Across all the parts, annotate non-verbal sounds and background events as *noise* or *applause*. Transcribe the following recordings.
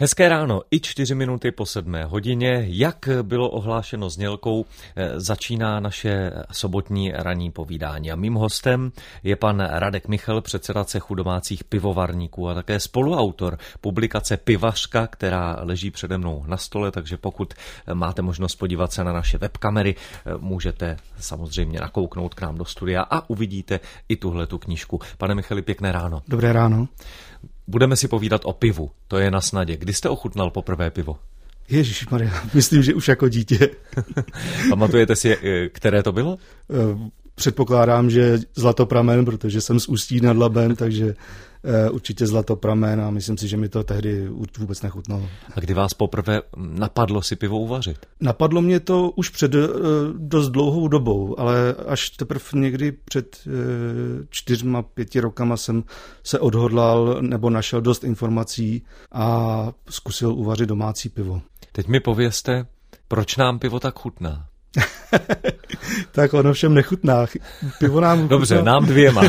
Hezké ráno, i čtyři minuty po sedmé hodině. Jak bylo ohlášeno znělkou, eh, začíná naše sobotní ranní povídání. A mým hostem je pan Radek Michal, předseda cechu domácích pivovarníků a také spoluautor publikace Pivařka, která leží přede mnou na stole, takže pokud máte možnost podívat se na naše webkamery, eh, můžete samozřejmě nakouknout k nám do studia a uvidíte i tuhle tu knížku. Pane Michali, pěkné ráno. Dobré ráno. Budeme si povídat o pivu, to je na snadě. Kdy jste ochutnal poprvé pivo? Ježíš Maria, *laughs* myslím, že už jako dítě. *laughs* Pamatujete si, eh, které to bylo? Předpokládám, že Zlatopramen, protože jsem z Ústí nad Labem, takže Eh, určitě zlatopramen a myslím si, že mi to tehdy vůbec nechutnalo. A kdy vás poprvé napadlo si pivo uvařit? Napadlo mě to už před eh, dost dlouhou dobou, ale až teprve někdy před eh, čtyřma, pěti rokama jsem se odhodlal nebo našel dost informací a zkusil uvařit domácí pivo. Teď mi povězte, proč nám pivo tak chutná? *laughs* tak ono všem nechutná. Pivo nám chutná. Dobře, nám dvěma.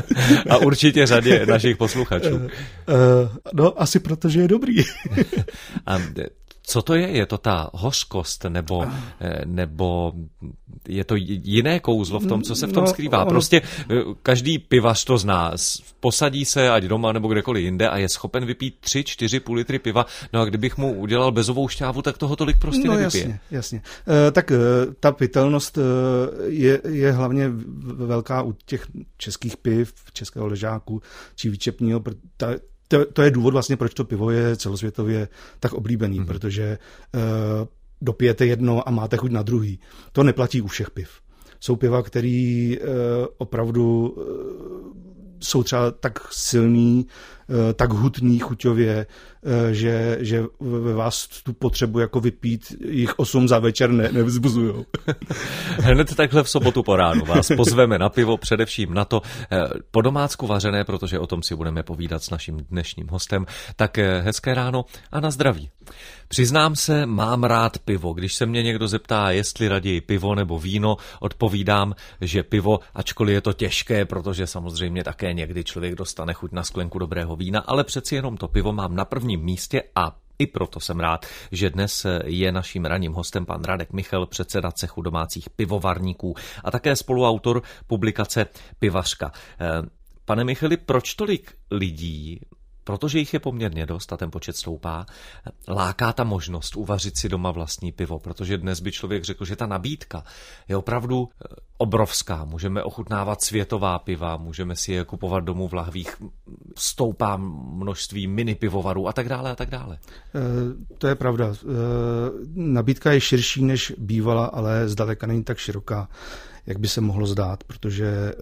*laughs* A určitě řadě našich posluchačů. Uh, uh, no, asi protože je dobrý. *laughs* A co to je? Je to ta hořkost nebo, eh, nebo je to jiné kouzlo v tom, co se v tom no, skrývá? Prostě eh, každý pivař to zná. Posadí se, ať doma nebo kdekoliv jinde a je schopen vypít tři, čtyři půl litry piva. No a kdybych mu udělal bezovou šťávu, tak toho tolik prostě no, nevypije. Jasně, jasně. E, tak e, ta pitelnost je, je hlavně velká u těch českých piv, českého ležáku či výčepního. Ta, to, to je důvod vlastně, proč to pivo je celosvětově tak oblíbený, mm-hmm. protože uh, dopijete jedno a máte chuť na druhý. To neplatí u všech piv. Jsou piva, který uh, opravdu uh, jsou třeba tak silný, eh, tak hutný chuťově, eh, že, že ve vás tu potřebu jako vypít jich osm za večer ne, nevzbuzujou. *laughs* Hned takhle v sobotu po ránu vás pozveme na pivo, především na to eh, po domácku vařené, protože o tom si budeme povídat s naším dnešním hostem. Tak hezké ráno a na zdraví. Přiznám se, mám rád pivo. Když se mě někdo zeptá, jestli raději pivo nebo víno, odpovídám, že pivo, ačkoliv je to těžké, protože samozřejmě také někdy člověk dostane chuť na sklenku dobrého vína, ale přeci jenom to pivo mám na prvním místě a i proto jsem rád, že dnes je naším ranním hostem pan Radek Michal, předseda cechu domácích pivovarníků a také spoluautor publikace Pivařka. Eh, pane Michali, proč tolik lidí protože jich je poměrně dost a ten počet stoupá, láká ta možnost uvařit si doma vlastní pivo, protože dnes by člověk řekl, že ta nabídka je opravdu eh, obrovská. Můžeme ochutnávat světová piva, můžeme si je kupovat domů v lahvích, stoupá množství mini pivovarů a tak dále a tak dále. E, to je pravda. E, nabídka je širší, než bývala, ale zdaleka není tak široká, jak by se mohlo zdát, protože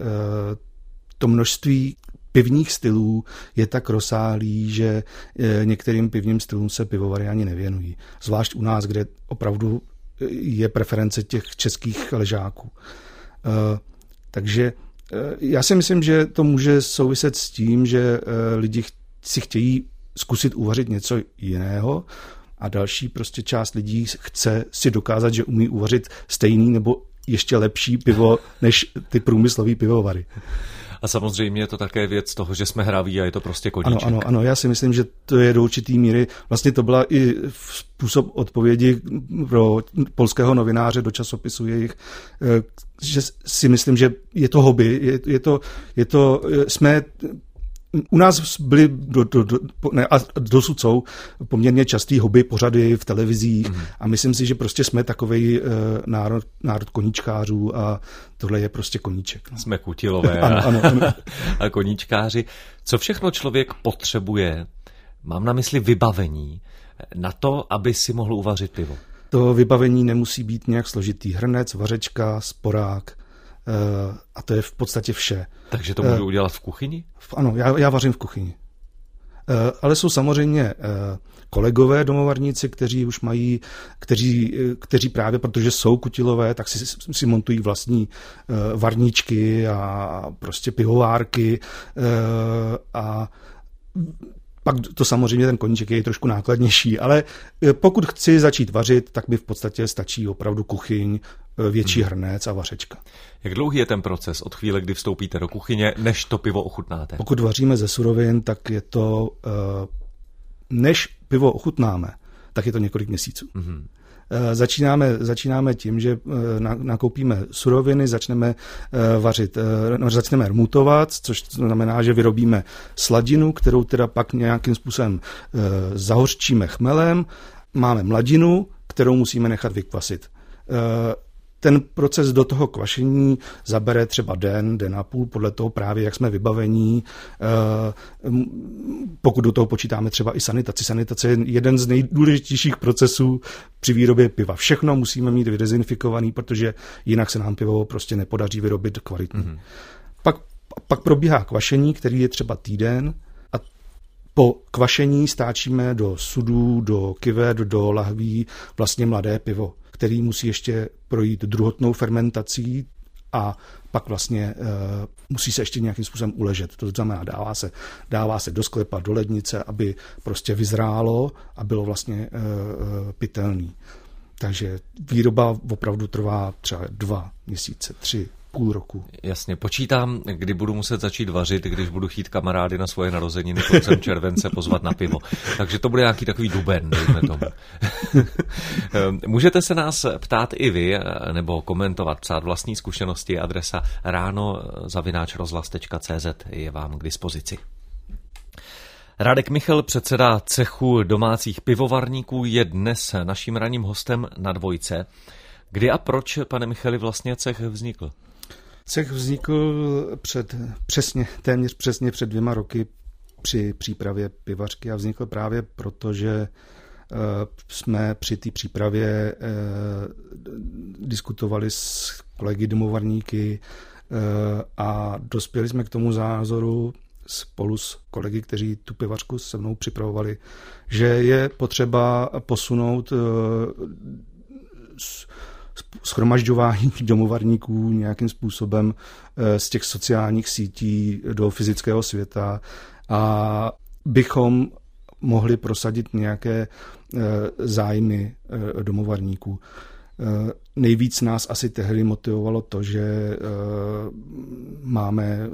to množství pivních stylů je tak rozsáhlý, že eh, některým pivním stylům se pivovary ani nevěnují. Zvlášť u nás, kde opravdu eh, je preference těch českých ležáků. Eh, takže já si myslím, že to může souviset s tím, že lidi si chtějí zkusit uvařit něco jiného a další prostě část lidí chce si dokázat, že umí uvařit stejný nebo ještě lepší pivo než ty průmyslové pivovary. A samozřejmě je to také věc toho, že jsme hraví a je to prostě koníček. Ano, ano, ano, já si myslím, že to je do určitý míry, vlastně to byla i způsob odpovědi pro polského novináře do časopisu jejich, eh, že si myslím, že je to hobby, je, je to, je to, eh, jsme u nás byly do, do, do, ne, a dosud jsou poměrně častý hobby pořady v televizích mm. a myslím si, že prostě jsme takový uh, národ, národ koníčkářů a tohle je prostě koníček. No. Jsme kutilové a, *laughs* ano, ano, ano. *laughs* a koníčkáři. Co všechno člověk potřebuje, mám na mysli vybavení, na to, aby si mohl uvařit pivo? To vybavení nemusí být nějak složitý. Hrnec, vařečka, sporák, Eh, a to je v podstatě vše. Takže to můžu uh, udělat v kuchyni? Ano, já, já vařím v kuchyni. Uh, ale jsou samozřejmě kolegové domovarníci, kteří už mají, kteří, kteří právě protože jsou kutilové, tak si, si montují vlastní varničky a prostě pihovárky a pak to samozřejmě ten koníček je trošku nákladnější, ale e, pokud chci začít vařit, tak mi v podstatě stačí opravdu kuchyň, e, větší hmm. hrnec a vařečka. Jak dlouhý je ten proces od chvíle, kdy vstoupíte do kuchyně, než to pivo ochutnáte? Pokud vaříme ze surovin, tak je to, e, než pivo ochutnáme, tak je to několik měsíců. Mm-hmm. Začínáme, začínáme tím, že nakoupíme suroviny, začneme vařit, no, začneme rmutovat, což znamená, že vyrobíme sladinu, kterou teda pak nějakým způsobem zahořčíme chmelem, máme mladinu, kterou musíme nechat vykvasit ten proces do toho kvašení zabere třeba den, den a půl, podle toho právě, jak jsme vybavení. Eh, pokud do toho počítáme třeba i sanitaci. Sanitace je jeden z nejdůležitějších procesů při výrobě piva. Všechno musíme mít vydezinfikovaný, protože jinak se nám pivo prostě nepodaří vyrobit kvalitní. Mm-hmm. Pak, pak probíhá kvašení, který je třeba týden, a po kvašení stáčíme do sudů, do kivet, do lahví vlastně mladé pivo který musí ještě projít druhotnou fermentací a pak vlastně uh, musí se ještě nějakým způsobem uležet. To znamená, dává se, dává se do sklepa, do lednice, aby prostě vyzrálo a bylo vlastně uh, pitelný. Takže výroba opravdu trvá třeba dva měsíce, tři, půl roku. Jasně, počítám, kdy budu muset začít vařit, když budu chtít kamarády na svoje narozeniny koncem *laughs* července pozvat na pivo. Takže to bude nějaký takový duben, dejme tomu. *laughs* *laughs* Můžete se nás ptát i vy, nebo komentovat, psát vlastní zkušenosti, adresa ráno zavináč rozhlas.cz je vám k dispozici. Radek Michal, předseda cechu domácích pivovarníků, je dnes naším ranním hostem na dvojce. Kdy a proč, pane Michali, vlastně cech vznikl? Cech vznikl před, přesně, téměř přesně před dvěma roky při přípravě pivařky a vznikl právě proto, že uh, jsme při té přípravě uh, diskutovali s kolegy domovarníky uh, a dospěli jsme k tomu zázoru spolu s kolegy, kteří tu pivařku se mnou připravovali, že je potřeba posunout schromažďování *laughs* domovarníků nějakým způsobem eh, z těch sociálních sítí do fyzického světa a bychom mohli prosadit nějaké eh, zájmy eh, domovarníků. Nejvíc nás asi tehdy motivovalo to, že máme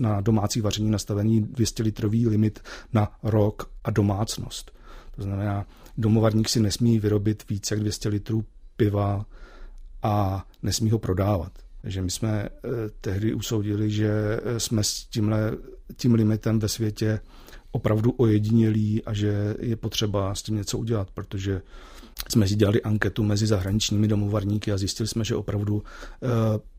na domácí vaření nastavený 200 litrový limit na rok a domácnost. To znamená, domovarník si nesmí vyrobit více jak 200 litrů piva a nesmí ho prodávat. Takže my jsme eh, tehdy usoudili, že eh, jsme s tímhle, tím limitem ve světě opravdu ojedinělí a že je potřeba s tím něco udělat, protože jsme si dělali anketu mezi zahraničními domovarníky a zjistili jsme, že opravdu eh,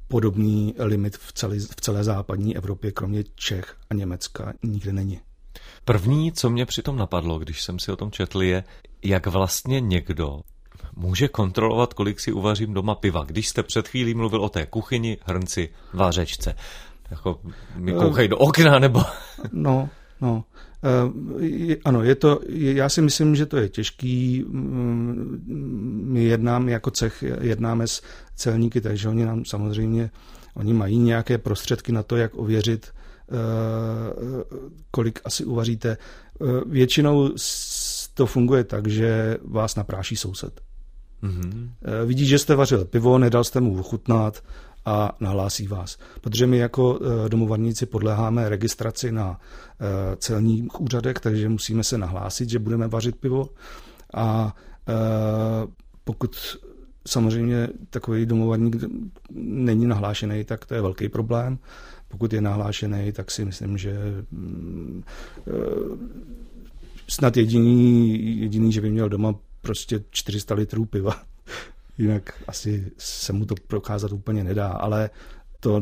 podobný limit v celé, v celé západní Evropě, kromě Čech a Německa, nikde není. První, co mě přitom napadlo, když jsem si o tom četl, je, jak vlastně někdo může kontrolovat, kolik si uvařím doma piva. Když jste před chvílí mluvil o té kuchyni, hrnci, vářečce, jako mi eh, kouchej do okna, nebo... No, no. Uh, ano, je to, já si myslím, že to je těžký. Mm, my jednáme jako cech, jednáme s celníky, takže oni nám samozřejmě, oni mají nějaké prostředky na to, jak ověřit, uh, kolik asi uvaříte. Většinou to funguje tak, že vás napráší soused. Mm-hmm. Vidí, že jste vařil pivo, nedal jste mu ochutnat a nahlásí vás. Protože my jako eh, domovarníci podléháme registraci na eh, celních úřadech, takže musíme se nahlásit, že budeme vařit pivo a pokud samozřejmě takový domovarník není nahlášený, tak to je velký problém. Pokud je nahlášený, tak si myslím, že mm, snad jediný, jediný, že by měl doma prostě 400 litrů piva. *laughs* Jinak asi se mu to prokázat úplně nedá, ale to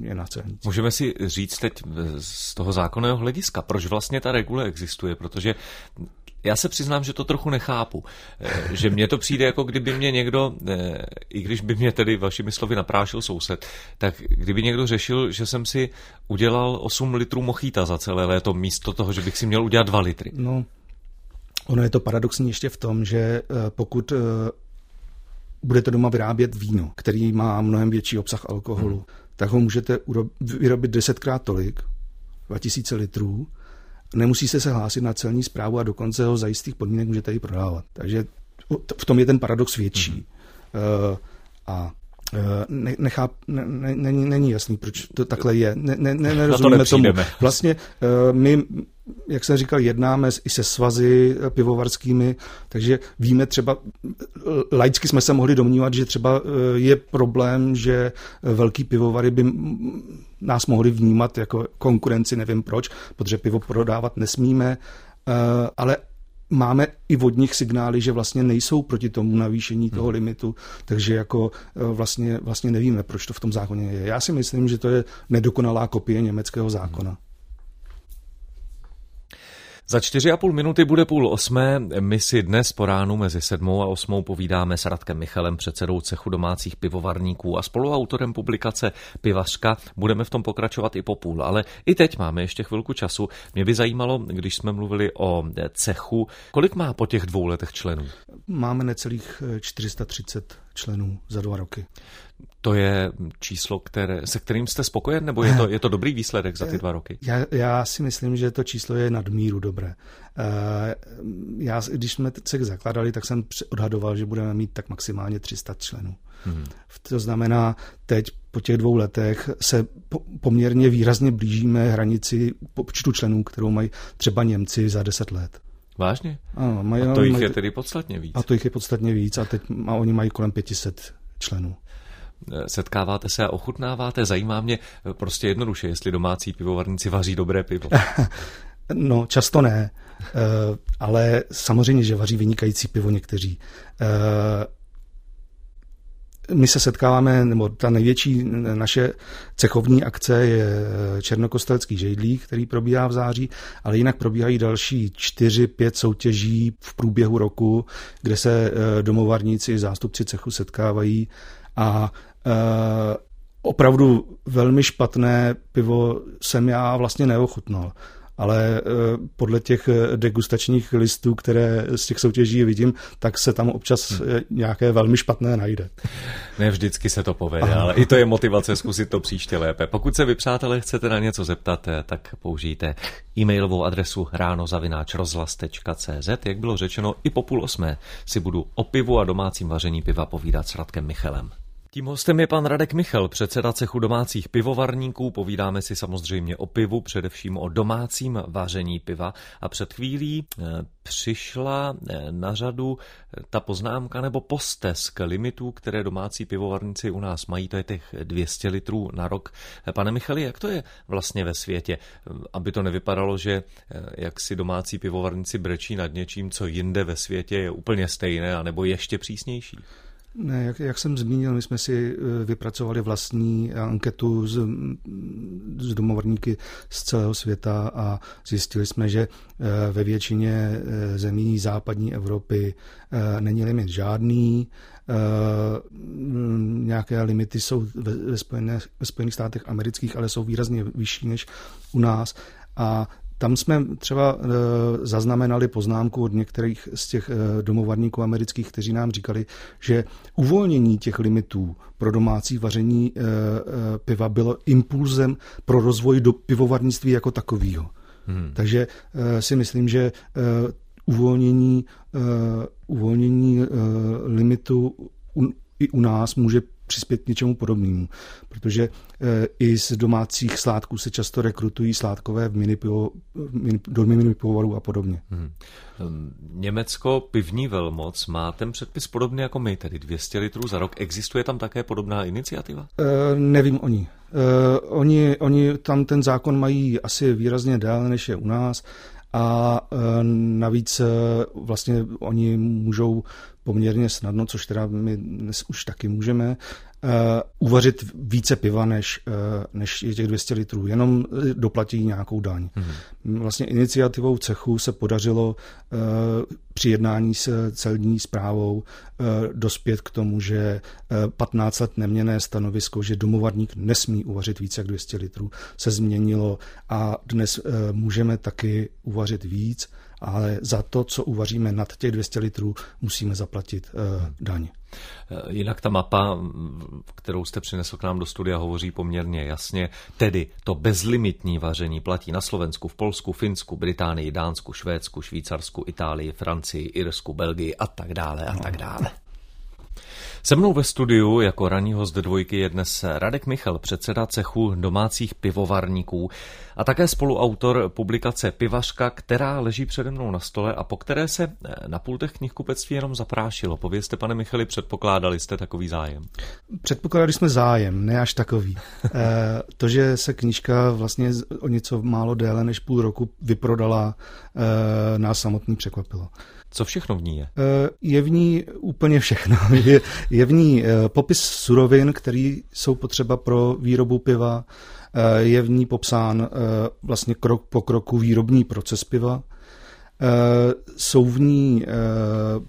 je na celnici. Můžeme si říct teď z toho zákonného hlediska, proč vlastně ta regule existuje, protože já se přiznám, že to trochu nechápu. Eh, že mně to přijde, jako kdyby mě někdo, eh, i když by mě tedy vašimi slovy naprášil soused, tak kdyby někdo řešil, že jsem si udělal 8 litrů mochýta za celé léto, místo toho, že bych si měl udělat 2 litry. No, Ono je to paradoxní ještě v tom, že eh, pokud eh, budete doma vyrábět víno, který má mnohem větší obsah alkoholu, hmm. tak ho můžete vyrobit desetkrát tolik, 2000 litrů, nemusíte se hlásit na celní zprávu a dokonce ho za jistých podmínek můžete i prodávat. Takže v tom je ten paradox větší. Hmm. A ne, necháp, ne, ne, není, není jasný, proč to takhle je. Ne, ne, ne, nerozumíme to tomu. Vlastně my, jak jsem říkal, jednáme i se svazy pivovarskými, takže víme třeba, laicky jsme se mohli domnívat, že třeba je problém, že velký pivovary by nás mohli vnímat jako konkurenci, nevím proč, protože pivo prodávat nesmíme, ale máme i vodních signály, že vlastně nejsou proti tomu navýšení toho hmm. limitu, takže jako e, vlastně, vlastně nevíme, proč to v tom zákoně je. Já si myslím, že to je nedokonalá kopie německého zákona. Za 4,5 minuty bude půl osmé. My si dnes po ránu mezi sedmou a osmou povídáme s Radkem Michalem, předsedou cechu domácích pivovarníků a spoluautorem publikace Pivařka. Budeme v tom pokračovat i po půl, ale i teď máme ještě chvilku času. Mě by zajímalo, když jsme mluvili o cechu, kolik má po těch dvou letech členů? Máme necelých 430 členů za dva roky. To je číslo, které, se kterým jste spokojen, nebo je to, je to dobrý výsledek za ty dva roky? Já, já si myslím, že to číslo je nadmíru dobré. Eh, já, když jsme cech zakladali, tak jsem odhadoval, že budeme mít tak maximálně 300 členů. Hmm. To znamená, teď po těch dvou letech se poměrně výrazně blížíme hranici počtu členů, kterou mají třeba Němci za 10 let. Vážně? Ano, mají, a to jich mají, je tedy podstatně víc. A to jich je podstatně víc a teď a oni mají kolem 500 členů. Setkáváte se a ochutnáváte? Zajímá mě prostě jednoduše, jestli domácí pivovarníci vaří dobré pivo. *laughs* no, často ne, eh, ale samozřejmě, že vaří vynikající pivo někteří. Eh, my se setkáváme, nebo ta největší naše cechovní akce je Černokostelský žejdlík, který probíhá v září, ale jinak probíhají další čtyři, pět soutěží v průběhu roku, kde se eh, domovarníci, zástupci cechu setkávají a opravdu velmi špatné pivo jsem já vlastně neochutnal ale eh, podle těch eh, degustačních listů, které z těch soutěží vidím, tak se tam občas hmm. Eh, nějaké velmi špatné najde. Ne vždycky se to povede, Aha. ale i to je motivace zkusit to příště lépe. Pokud se vy, přátelé, chcete na něco zeptat, tak použijte e-mailovou adresu ránozavináčrozhlas.cz. Jak bylo řečeno, i po půl osmé si budu o pivu a domácím vaření piva povídat s Radkem Michelem. Tím hostem je pan Radek Michal, předseda cechu domácích pivovarníků. Povídáme si samozřejmě o pivu, především o domácím vaření piva. A před chvílí eh, přišla eh, na řadu eh, ta poznámka nebo postesk limitů, které domácí pivovarníci u nás mají, to je těch 200 litrů na rok. Pane Michali, jak to je vlastně ve světě? Aby to nevypadalo, že jak si domácí pivovarníci brečí nad něčím, co jinde ve světě je úplně stejné, anebo ještě přísnější. Ne, jak, jak jsem zmínil, my jsme si eh, vypracovali vlastní anketu z, z domovrníky z celého světa a zjistili jsme, že eh, ve většině eh, zemí západní Evropy není limit žádný, nějaké limity jsou ve, Spojené, ve Spojených státech amerických, ale jsou výrazně vyšší než u nás. A tam jsme třeba e, zaznamenali poznámku od některých z těch e, domovarníků amerických, kteří nám říkali, že uvolnění těch limitů pro domácí vaření e, piva bylo impulzem pro rozvoj do pivovarnictví jako takového. Hmm. Takže si myslím, že uvolnění, uvolnění limitu i u nás může přispět k něčemu podobnému, protože eh, i z domácích sládků se často rekrutují sládkové v mini pivo, do mini pivovarů a podobně. Hmm. Německo, pivní velmoc, má ten předpis podobný jako my, tedy 200 litrů za rok. Existuje tam také podobná iniciativa? E, nevím o ní. E, oni, oni tam ten zákon mají asi výrazně déle, než je u nás a navíc vlastně oni můžou poměrně snadno, což teda my dnes už taky můžeme, Uh, uvařit více piva než, uh, než je těch 200 litrů, jenom doplatí nějakou daň. Mm-hmm. Vlastně iniciativou cechu se podařilo uh, při jednání s celní zprávou uh, dospět k tomu, že uh, 15 let neměné stanovisko, že domovarník nesmí uvařit více jak 200 litrů, se změnilo a dnes uh, můžeme taky uvařit víc, ale za to, co uvaříme nad těch 200 litrů, musíme zaplatit daň. Eh, jinak ta mapa, kterou jste přinesl k nám do studia, hovoří poměrně jasně. Tedy to bezlimitní vaření platí na Slovensku, v Polsku, Finsku, Británii, Dánsku, Švédsku, Švýcarsku, Itálii, Francii, Irsku, Belgii a tak dále a tak dále. Se mnou ve studiu jako ranní host dvojky je dnes Radek Michal, předseda cechu domácích pivovarníků a také spoluautor publikace Pivařka, která leží přede mnou na stole a po které se na pultech knihkupectví jenom zaprášilo. Povězte, pane Michali, předpokládali jste takový zájem? Předpokládali jsme zájem, ne až takový. Eh, to, že se knížka vlastně o něco málo déle než půl roku vyprodala, eh, nás samotný překvapilo. Co všechno v ní je? Eh, je v ní úplně všechno. *laughs* Je, je v ní eh, popis surovin, které jsou potřeba pro výrobu piva. Eh, je v ní popsán vlastně krok po kroku výrobní proces piva. Jsou v ní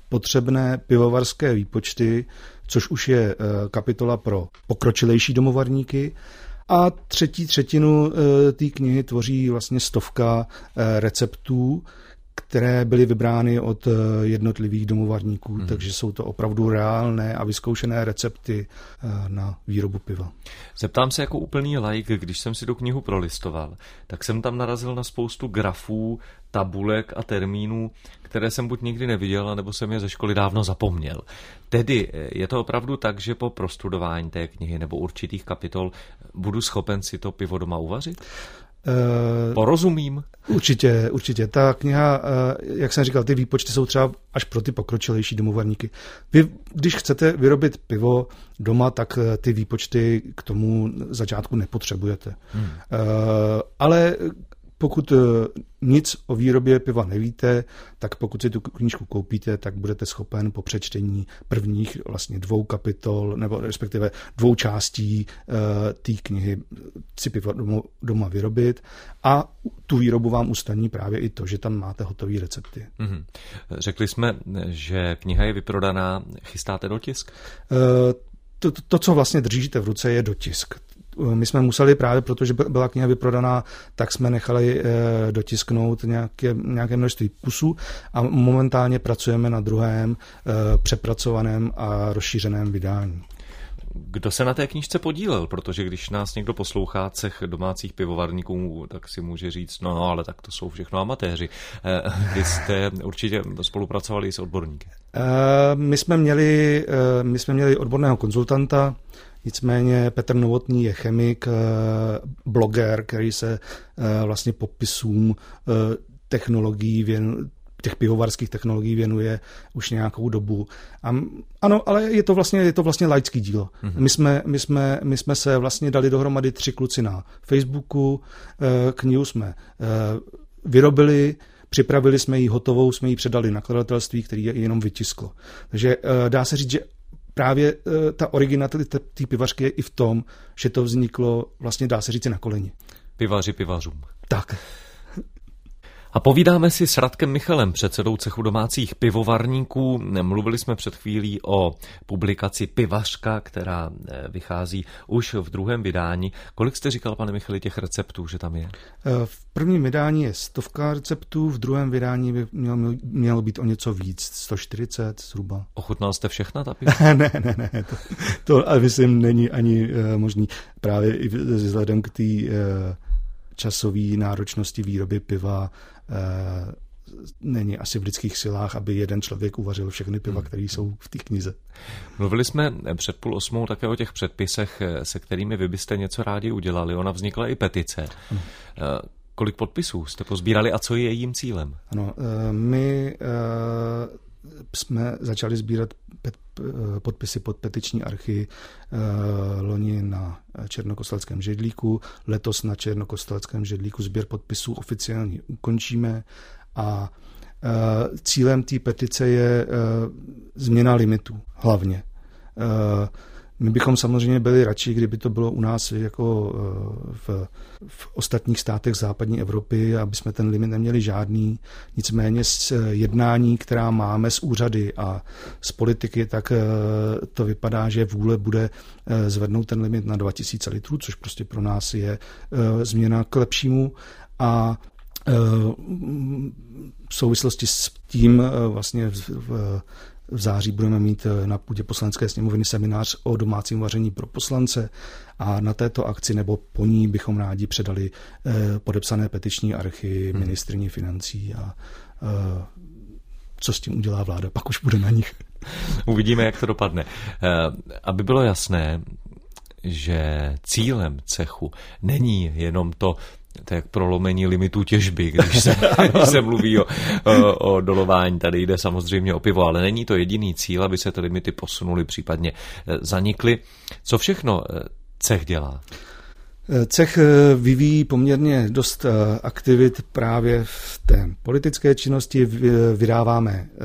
potřebné pivovarské výpočty, což už je kapitola pro pokročilejší domovarníky. A třetí třetinu té knihy tvoří vlastně stovka receptů, které byly vybrány od eh, jednotlivých domovarníků, hmm. takže jsou to opravdu reálné a vyzkoušené recepty eh, na výrobu piva. Zeptám se jako úplný like, když jsem si tu knihu prolistoval, tak jsem tam narazil na spoustu grafů, tabulek a termínů, které jsem buď nikdy neviděl, nebo jsem je ze školy dávno zapomněl. Tedy eh, je to opravdu tak, že po prostudování té knihy nebo určitých kapitol budu schopen si to pivo doma uvařit? Uh, Porozumím? Určitě, určitě. Ta kniha, uh, jak jsem říkal, ty výpočty jsou třeba až pro ty pokročilejší domovarníky. Vy, když chcete vyrobit pivo doma, tak uh, ty výpočty k tomu začátku nepotřebujete. Hmm. Ale pokud eh, nic o výrobě piva nevíte, tak pokud si tu knížku koupíte, tak budete schopen po přečtení prvních vlastně dvou kapitol, nebo respektive dvou částí uh, té knihy si pivo doma, doma vyrobit a tu výrobu vám ustaní právě i to, že tam máte hotové recepty. Mm-hmm. Řekli jsme, že kniha je vyprodaná, chystáte dotisk? Uh, to, to, to, co vlastně držíte v ruce, je dotisk my jsme museli právě, protože byla kniha vyprodaná, tak jsme nechali eh, dotisknout nějaké, nějaké množství kusů a momentálně pracujeme na druhém eh, přepracovaném a rozšířeném vydání. Kdo se na té knížce podílel? Protože když nás někdo poslouchá cech domácích pivovarníků, tak si může říct, no ale tak to jsou všechno amatéři. Eh, vy jste určitě spolupracovali s odborníky. My jsme měli, my jsme měli odborného konzultanta, Nicméně Petr Novotný je chemik, eh, bloger, který se eh, vlastně popisům eh, technologií věnuje, těch pivovarských technologií věnuje už nějakou dobu. A, ano, ale je to vlastně, je to vlastně laický dílo. Mm-hmm. My, jsme, my, jsme, my jsme se vlastně dali dohromady tři kluci na Facebooku, knihu jsme vyrobili, připravili jsme ji hotovou, jsme ji předali nakladatelství, který je jenom vytisklo. Takže dá se říct, že právě uh, ta originalita té pivařky je i v tom, že to vzniklo, vlastně dá se říct, na koleni. Pivaři pivařům. Tak. A povídáme si s Radkem Michalem, předsedou cechu domácích pivovarníků. Mluvili jsme před chvílí o publikaci Pivařka, která eh, vychází už v druhém vydání. Kolik jste říkal, pane Michali, těch receptů, že tam je? Eh, v prvním vydání je stovka receptů, v druhém vydání by mělo, mělo být o něco víc, 140 zhruba. Ochutnal jste všechna ta piva? *laughs* ne, ne, ne, to, to myslím není ani uh, možný. Právě i vzhledem k té uh, časové náročnosti výroby piva Eh, není asi v lidských silách, aby jeden člověk uvařil všechny piva, hmm. které jsou v té knize. Mluvili jsme před půl osmou také o těch předpisech, eh, se kterými vy byste něco rádi udělali. Ona vznikla i petice. Hmm. Kolik podpisů jste pozbírali a co je jejím cílem? Ano, my jsme začali sbírat podpisy pod petiční archy loni na Černokostelském židlíku. Letos na Černokostelském židlíku sběr podpisů oficiálně ukončíme a cílem té petice je změna limitů hlavně. My bychom samozřejmě byli radši, kdyby to bylo u nás jako eh, v, v ostatních státech západní Evropy, aby jsme ten limit neměli žádný. Nicméně z eh, jednání, která máme z úřady a z politiky, tak eh, to vypadá, že vůle bude zvednout ten limit na 2000 litrů, což prostě pro nás je změna k lepšímu. A v souvislosti s tím vlastně v, v září budeme mít eh, na půdě poslanecké sněmovny seminář o domácím vaření pro poslance a na této akci nebo po ní bychom rádi předali eh, podepsané petiční archy hmm. ministrní financí a eh, co s tím udělá vláda, pak už bude na nich. Uvidíme, jak to dopadne. Aby bylo jasné, že cílem cechu není jenom to, to je jak prolomení limitů těžby, když se, *laughs* když se mluví o, o, o dolování. Tady jde samozřejmě o pivo, ale není to jediný cíl, aby se ty limity posunuly, případně eh, zanikly. Co všechno eh, cech dělá? Cech eh, vyvíjí poměrně dost eh, aktivit právě v té politické činnosti. Vydáváme eh,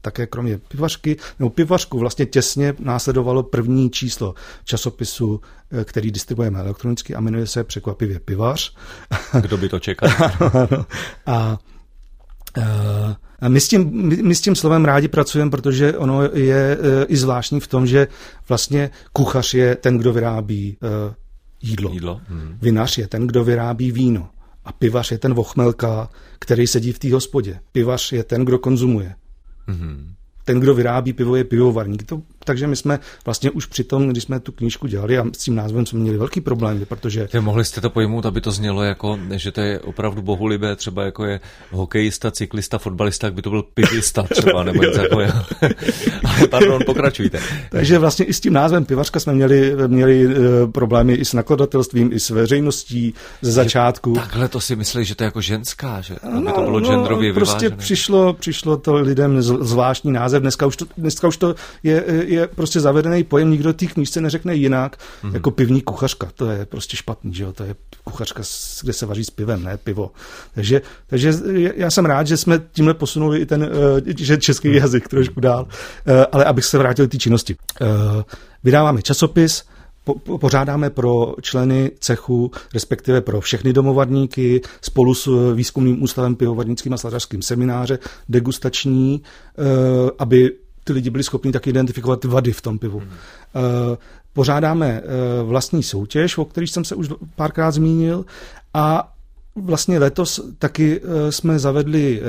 také kromě pivařky, nebo pivařku vlastně těsně následovalo první číslo časopisu, který distribuujeme elektronicky a jmenuje se překvapivě Pivař. Kdo by to čekal? *laughs* a my s, tím, my s tím slovem rádi pracujeme, protože ono je i zvláštní v tom, že vlastně kuchař je ten, kdo vyrábí jídlo. jídlo. Hmm. Vinař je ten, kdo vyrábí víno. A pivař je ten vochmelka, který sedí v té hospodě. Pivař je ten, kdo konzumuje. Hmm ten, kdo vyrábí pivo, je pivovarník. To, takže my jsme vlastně už při tom, když jsme tu knížku dělali a s tím názvem jsme měli velký problém, protože... Ty mohli jste to pojmout, aby to znělo jako, že to je opravdu bohulibé, třeba jako je hokejista, cyklista, fotbalista, jak by to byl pivista třeba, nebo něco *laughs* takového. *laughs* Ale pardon, pokračujte. takže vlastně i s tím názvem pivařka jsme měli, měli uh, problémy i s nakladatelstvím, i s veřejností ze začátku. Takhle to si mysleli, že to je jako ženská, že aby no, to bylo no, genderově prostě vyvážené. přišlo, přišlo to lidem zvláštní název název. Dneska už to, dneska už to je, je prostě zavedený pojem, nikdo té knížce neřekne jinak, mm-hmm. jako pivní kuchařka. To je prostě špatný, že jo? To je kuchařka, kde se vaří s pivem, ne pivo. Takže, takže já jsem rád, že jsme tímhle posunuli i ten eh, že český mhm. jazyk trošku dál. Eh, ale abych se vrátil k té činnosti. Eh, vydáváme časopis, po, pořádáme pro členy cechu, respektive pro všechny domovadníky, spolu s výzkumným ústavem pivovarnickým a sladařským semináře, degustační, aby ty lidi byli schopni tak identifikovat ty vady v tom pivu. Hmm. Pořádáme eh, vlastní soutěž, o který jsem se už párkrát zmínil, a vlastně letos taky jsme zavedli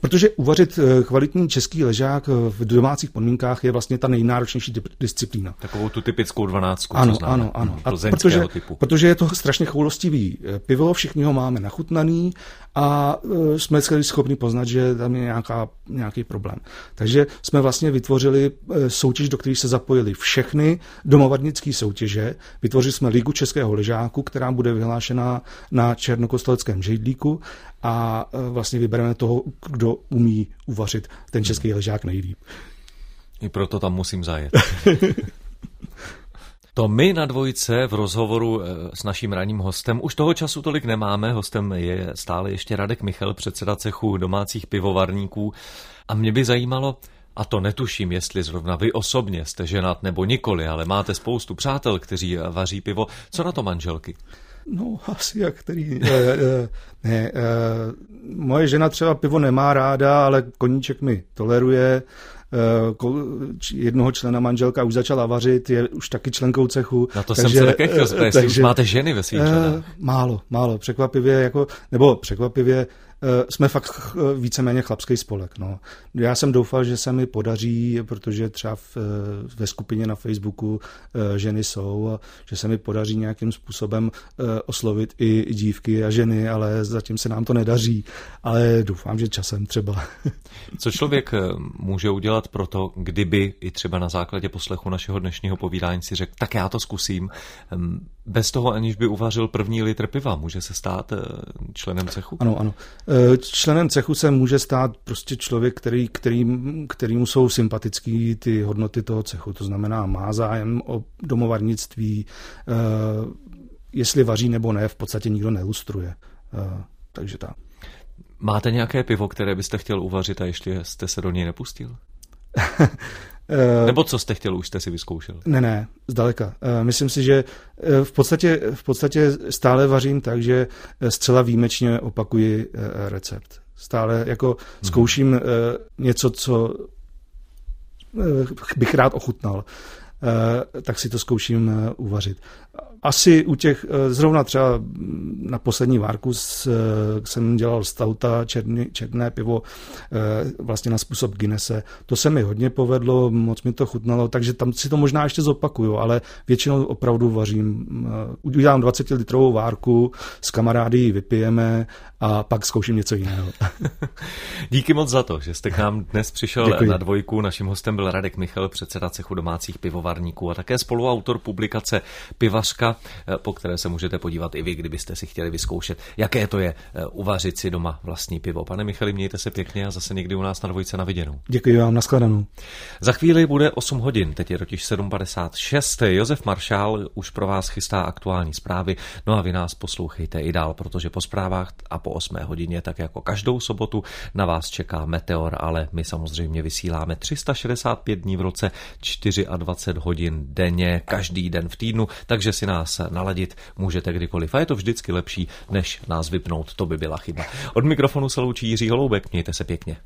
Protože uvařit kvalitní český ležák v domácích podmínkách je vlastně ta nejnáročnější disciplína. Takovou tu typickou dvanáctku, ano, co ano, ano. A protože, typu. protože je to strašně choulostivý pivo, všichni ho máme nachutnaný a jsme schopni poznat, že tam je nějaká, nějaký problém. Takže jsme vlastně vytvořili soutěž, do které se zapojili všechny domovadnické soutěže. Vytvořili jsme Ligu českého ležáku, která bude vyhlášena na Černokosteleckém žejdlíku a vlastně vybereme toho, kdo umí uvařit ten český ležák nejlíp. I proto tam musím zajet. *laughs* To my na dvojce v rozhovoru eh, s naším ranním hostem už toho času tolik nemáme. Hostem je stále ještě Radek Michal, předseda cechu domácích pivovarníků. A mě by zajímalo, a to netuším, jestli zrovna vy osobně jste ženat nebo nikoli, ale máte spoustu přátel, kteří vaří pivo. Co na to manželky? No, asi jak který. Eh, eh, ne, eh, moje žena třeba pivo nemá ráda, ale koníček mi toleruje. Jednoho člena manželka už začala vařit, je už taky členkou cechu. Na to takže, jsem se také chtěl zeptat, takže, už máte ženy ve svých Málo, málo. Překvapivě, jako, nebo překvapivě, Eh, jsme fakt eh, víceméně chlapský spolek. No. Já jsem doufal, že se mi podaří, protože třeba v, eh, ve skupině na Facebooku ženy jsou, že se mi podaří nějakým způsobem oslovit i dívky a ženy, ale zatím se nám to nedaří, ale doufám, že časem třeba. *laughs* Co člověk může udělat pro to, kdyby i třeba na základě poslechu našeho dnešního povídání si řekl, tak já to zkusím, bez toho aniž by uvařil první litr piva, může se stát členem cechu? Ano, ano. Eh, členem cechu se může stát prostě člověk, který, který, kterýmu jsou sympatický ty hodnoty toho cechu. To znamená, má zájem o domovarnictví, eh, jestli vaří nebo ne, v podstatě nikdo nelustruje. Eh, takže tak. Máte nějaké pivo, které byste chtěl uvařit a ještě jste se do něj nepustil? *laughs* Eh, Nebo co jste chtěl, už jste si vyzkoušel? Ne, ne, zdaleka. Eh, myslím si, že eh, v podstatě, v podstatě stále vařím tak, že zcela výjimečně opakuji recept. Stále jako hmm. zkouším něco, co bych rád ochutnal. Tak si to zkouším uvařit. Asi u těch, zrovna třeba na poslední várku jsem dělal stauta, černý, černé pivo, vlastně na způsob Guinnesse. To se mi hodně povedlo, moc mi to chutnalo, takže tam si to možná ještě zopakuju, ale většinou opravdu vařím. Udělám 20 litrovou várku, s kamarády ji vypijeme a pak zkouším něco jiného. *laughs* Díky moc za to, že jste k nám dnes přišel Děkuji. na dvojku. Naším hostem byl Radek Michal, předseda cechu domácích pivovarníků a také spoluautor publikace Pivařka, po které se můžete podívat i vy, kdybyste si chtěli vyzkoušet, jaké to je eh, uvařit si doma vlastní pivo. Pane Michali, mějte se pěkně a zase někdy u nás na dvojce na viděnou. Děkuji vám, nashledanou. Za chvíli bude 8 hodin, teď je totiž 7.56. Josef Maršál už pro vás chystá aktuální zprávy, no a vy nás poslouchejte i dál, protože po zprávách a po 8 hodině, tak jako každou sobotu, na vás čeká Meteor, ale my samozřejmě vysíláme 365 dní v roce, 24 hodin denně, každý den v týdnu, takže si nás naladit můžete kdykoliv. A je to vždycky lepší, než nás vypnout, to by byla chyba. Od mikrofonu se loučí Jiří Holoubek, mějte se pěkně.